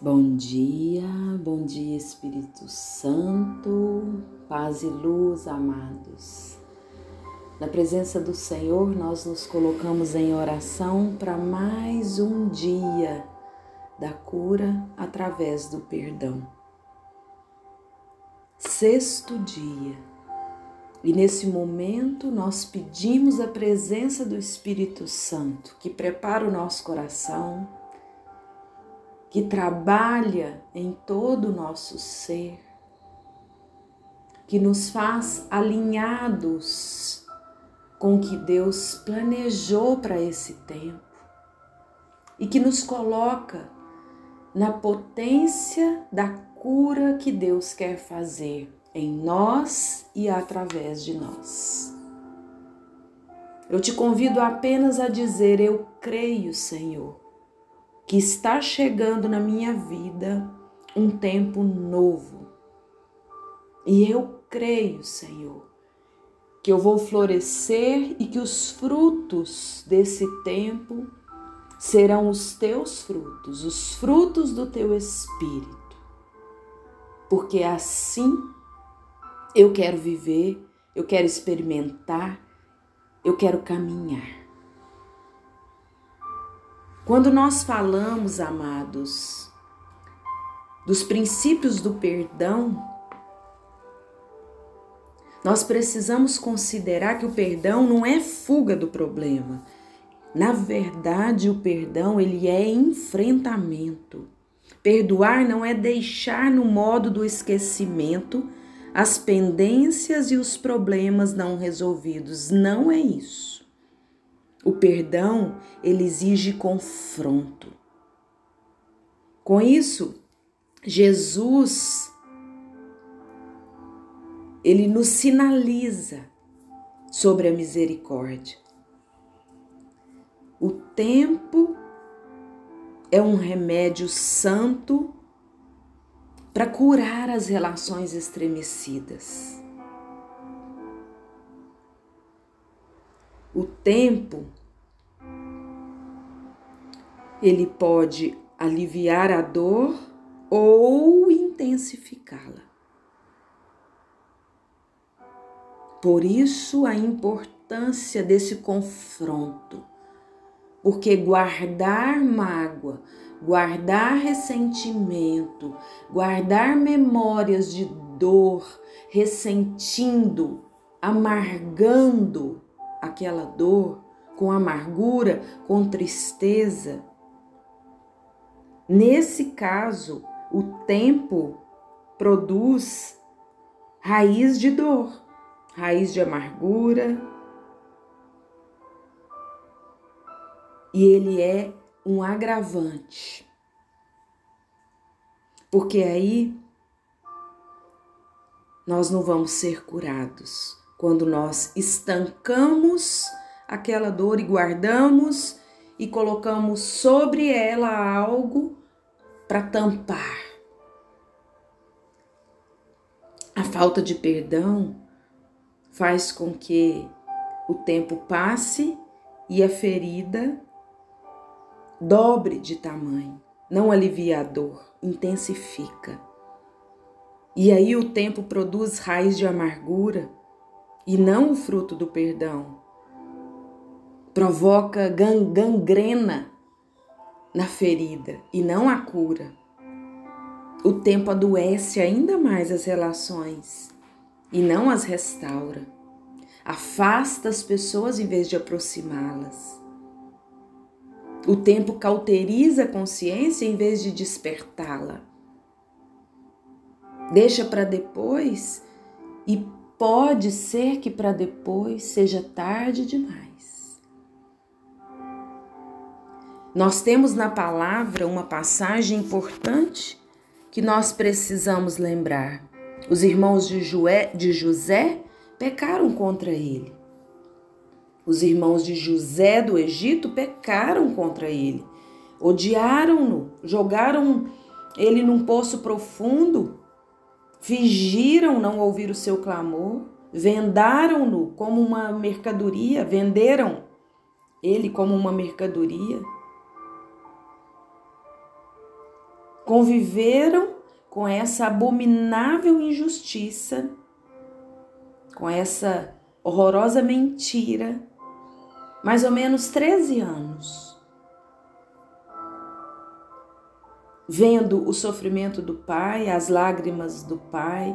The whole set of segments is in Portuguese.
Bom dia, bom dia Espírito Santo, paz e luz, amados. Na presença do Senhor, nós nos colocamos em oração para mais um dia da cura através do perdão. Sexto dia. E nesse momento nós pedimos a presença do Espírito Santo que prepara o nosso coração que trabalha em todo o nosso ser, que nos faz alinhados com o que Deus planejou para esse tempo e que nos coloca na potência da cura que Deus quer fazer em nós e através de nós. Eu te convido apenas a dizer: Eu creio, Senhor que está chegando na minha vida um tempo novo. E eu creio, Senhor, que eu vou florescer e que os frutos desse tempo serão os teus frutos, os frutos do teu espírito. Porque assim eu quero viver, eu quero experimentar, eu quero caminhar. Quando nós falamos, amados, dos princípios do perdão, nós precisamos considerar que o perdão não é fuga do problema. Na verdade, o perdão ele é enfrentamento. Perdoar não é deixar no modo do esquecimento as pendências e os problemas não resolvidos. Não é isso. O perdão, ele exige confronto. Com isso, Jesus ele nos sinaliza sobre a misericórdia. O tempo é um remédio santo para curar as relações estremecidas. O tempo ele pode aliviar a dor ou intensificá-la. Por isso a importância desse confronto, porque guardar mágoa, guardar ressentimento, guardar memórias de dor, ressentindo, amargando, aquela dor com amargura, com tristeza. Nesse caso, o tempo produz raiz de dor, raiz de amargura. E ele é um agravante. Porque aí nós não vamos ser curados quando nós estancamos aquela dor e guardamos e colocamos sobre ela algo para tampar. A falta de perdão faz com que o tempo passe e a ferida dobre de tamanho, não alivia a dor, intensifica. E aí o tempo produz raiz de amargura, e não o fruto do perdão. Provoca gangrena na ferida e não a cura. O tempo adoece ainda mais as relações e não as restaura. Afasta as pessoas em vez de aproximá-las. O tempo cauteriza a consciência em vez de despertá-la. Deixa para depois e pode ser que para depois seja tarde demais. Nós temos na palavra uma passagem importante que nós precisamos lembrar. Os irmãos de, Joé, de José pecaram contra ele. Os irmãos de José do Egito pecaram contra ele. Odiaram-no, jogaram ele num poço profundo fingiram não ouvir o seu clamor, vendaram-no como uma mercadoria, venderam ele como uma mercadoria. Conviveram com essa abominável injustiça, com essa horrorosa mentira, mais ou menos 13 anos. Vendo o sofrimento do pai, as lágrimas do pai,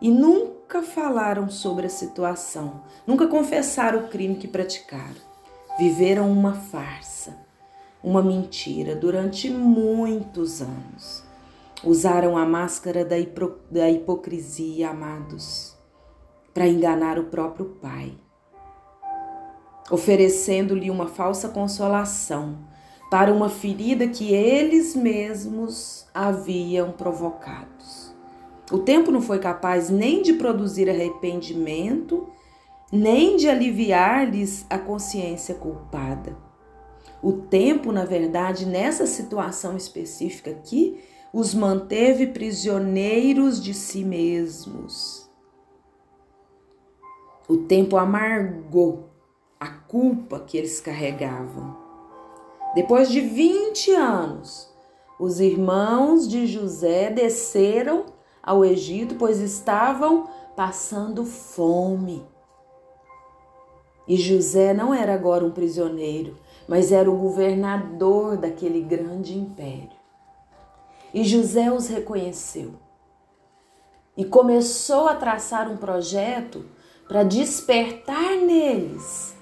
e nunca falaram sobre a situação, nunca confessaram o crime que praticaram. Viveram uma farsa, uma mentira durante muitos anos. Usaram a máscara da, hipo da hipocrisia, amados, para enganar o próprio pai, oferecendo-lhe uma falsa consolação para uma ferida que eles mesmos haviam provocado. O tempo não foi capaz nem de produzir arrependimento, nem de aliviar-lhes a consciência culpada. O tempo, na verdade, nessa situação específica aqui, os manteve prisioneiros de si mesmos. O tempo amargou a culpa que eles carregavam. Depois de 20 anos, os irmãos de José desceram ao Egito, pois estavam passando fome. E José não era agora um prisioneiro, mas era o governador daquele grande império. E José os reconheceu e começou a traçar um projeto para despertar neles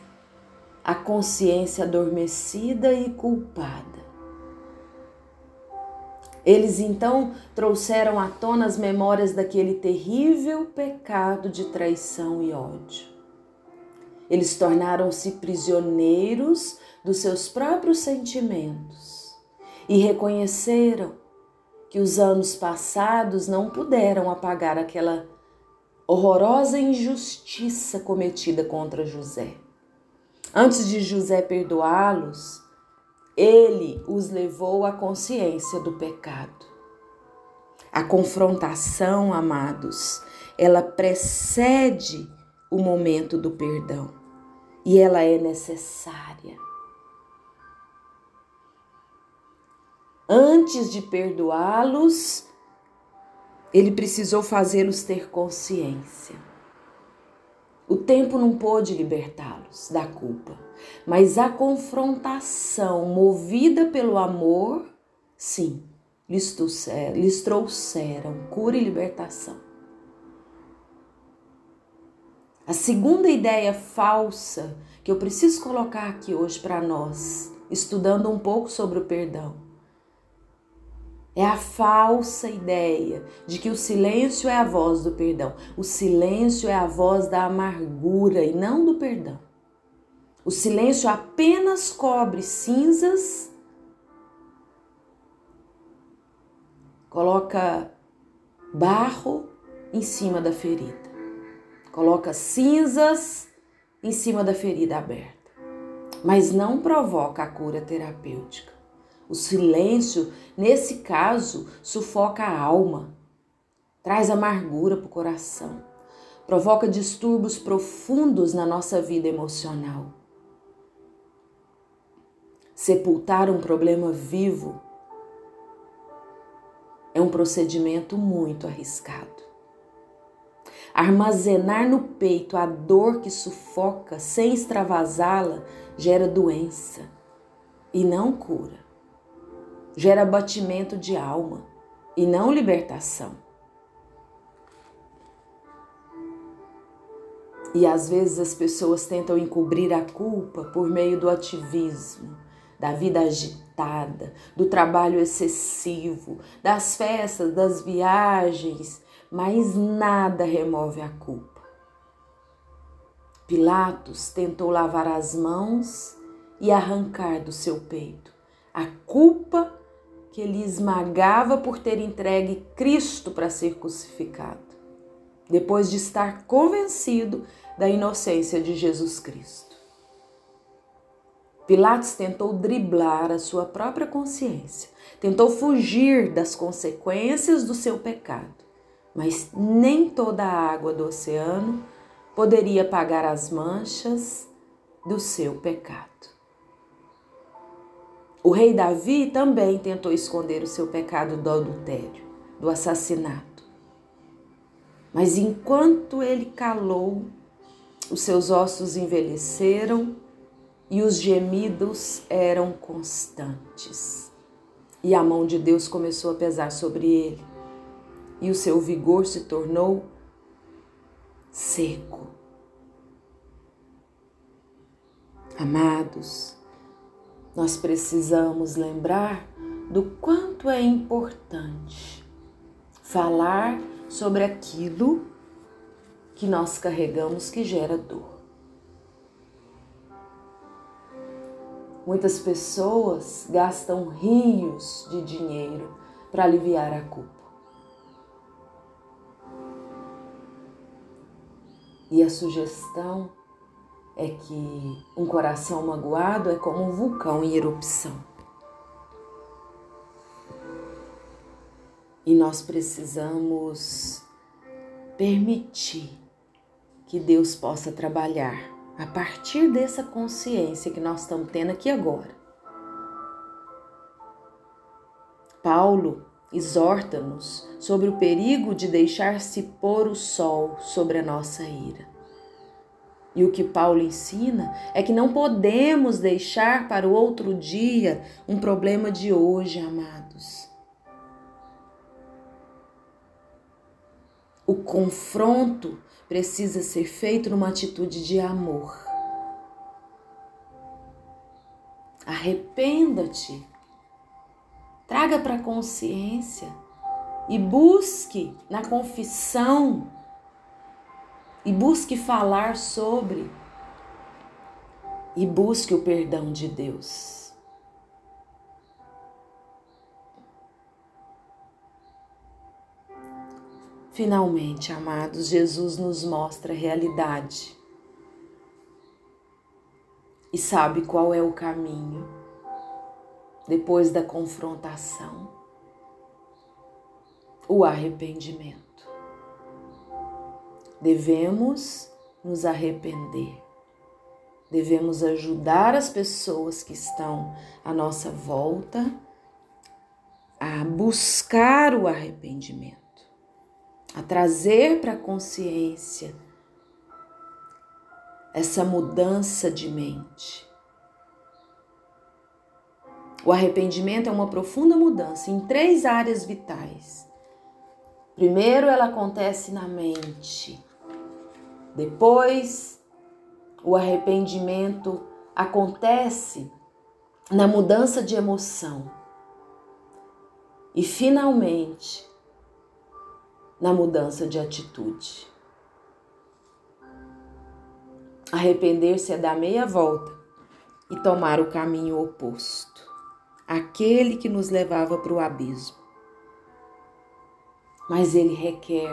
a consciência adormecida e culpada. Eles então trouxeram à tona as memórias daquele terrível pecado de traição e ódio. Eles tornaram-se prisioneiros dos seus próprios sentimentos e reconheceram que os anos passados não puderam apagar aquela horrorosa injustiça cometida contra José. Antes de José perdoá-los, ele os levou à consciência do pecado. A confrontação, amados, ela precede o momento do perdão e ela é necessária. Antes de perdoá-los, ele precisou fazê-los ter consciência. O tempo não pôde libertá-los da culpa, mas a confrontação movida pelo amor, sim, lhes trouxeram, cura e libertação. A segunda ideia falsa que eu preciso colocar aqui hoje para nós, estudando um pouco sobre o perdão, é a falsa ideia de que o silêncio é a voz do perdão. O silêncio é a voz da amargura e não do perdão. O silêncio apenas cobre cinzas, coloca barro em cima da ferida, coloca cinzas em cima da ferida aberta, mas não provoca a cura terapêutica. O silêncio, nesse caso, sufoca a alma, traz amargura para o coração, provoca distúrbios profundos na nossa vida emocional. Sepultar um problema vivo é um procedimento muito arriscado. Armazenar no peito a dor que sufoca sem extravasá-la gera doença e não cura gera batimento de alma e não libertação. E às vezes as pessoas tentam encobrir a culpa por meio do ativismo, da vida agitada, do trabalho excessivo, das festas, das viagens, mas nada remove a culpa. Pilatos tentou lavar as mãos e arrancar do seu peito a culpa que ele esmagava por ter entregue Cristo para ser crucificado, depois de estar convencido da inocência de Jesus Cristo. Pilatos tentou driblar a sua própria consciência, tentou fugir das consequências do seu pecado, mas nem toda a água do oceano poderia apagar as manchas do seu pecado. O rei Davi também tentou esconder o seu pecado do adultério, do assassinato. Mas enquanto ele calou, os seus ossos envelheceram e os gemidos eram constantes. E a mão de Deus começou a pesar sobre ele, e o seu vigor se tornou seco. Amados, nós precisamos lembrar do quanto é importante falar sobre aquilo que nós carregamos que gera dor. Muitas pessoas gastam rios de dinheiro para aliviar a culpa. E a sugestão é que um coração magoado é como um vulcão em erupção. E nós precisamos permitir que Deus possa trabalhar a partir dessa consciência que nós estamos tendo aqui agora. Paulo exorta-nos sobre o perigo de deixar-se pôr o sol sobre a nossa ira. E o que Paulo ensina é que não podemos deixar para o outro dia um problema de hoje, amados. O confronto precisa ser feito numa atitude de amor. Arrependa-te, traga para a consciência e busque na confissão e busque falar sobre e busque o perdão de Deus. Finalmente, amados, Jesus nos mostra a realidade e sabe qual é o caminho depois da confrontação o arrependimento devemos nos arrepender. Devemos ajudar as pessoas que estão à nossa volta a buscar o arrependimento, a trazer para a consciência essa mudança de mente. O arrependimento é uma profunda mudança em três áreas vitais. Primeiro, ela acontece na mente. Depois, o arrependimento acontece na mudança de emoção. E finalmente, na mudança de atitude. Arrepender-se é dar meia volta e tomar o caminho oposto, aquele que nos levava para o abismo. Mas ele requer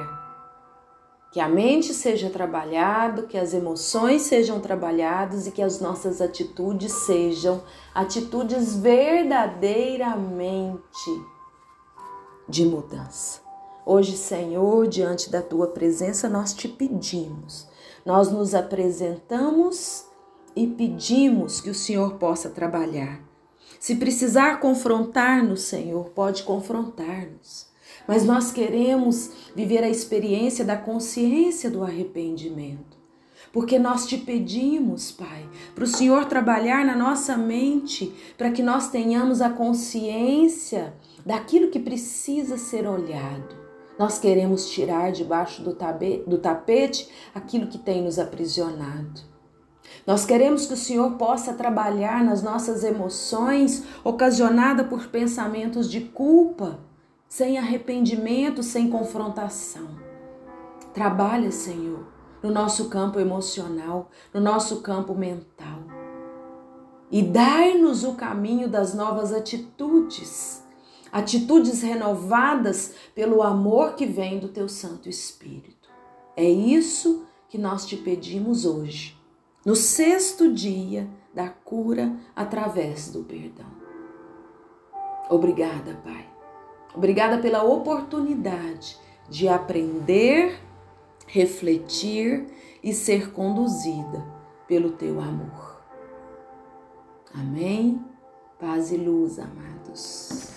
que a mente seja trabalhada, que as emoções sejam trabalhadas e que as nossas atitudes sejam atitudes verdadeiramente de mudança. Hoje, Senhor, diante da tua presença, nós te pedimos, nós nos apresentamos e pedimos que o Senhor possa trabalhar. Se precisar confrontar-nos, Senhor, pode confrontar-nos mas nós queremos viver a experiência da consciência do arrependimento. Porque nós te pedimos, Pai, para o Senhor trabalhar na nossa mente, para que nós tenhamos a consciência daquilo que precisa ser olhado. Nós queremos tirar debaixo do, do tapete aquilo que tem nos aprisionado. Nós queremos que o Senhor possa trabalhar nas nossas emoções ocasionada por pensamentos de culpa, sem arrependimento, sem confrontação. Trabalha, Senhor, no nosso campo emocional, no nosso campo mental. E dai-nos o caminho das novas atitudes, atitudes renovadas pelo amor que vem do Teu Santo Espírito. É isso que nós te pedimos hoje, no sexto dia da cura através do perdão. Obrigada, Pai Obrigada pela oportunidade de aprender, refletir e ser conduzida pelo teu amor. Amém Paz e luz, amados.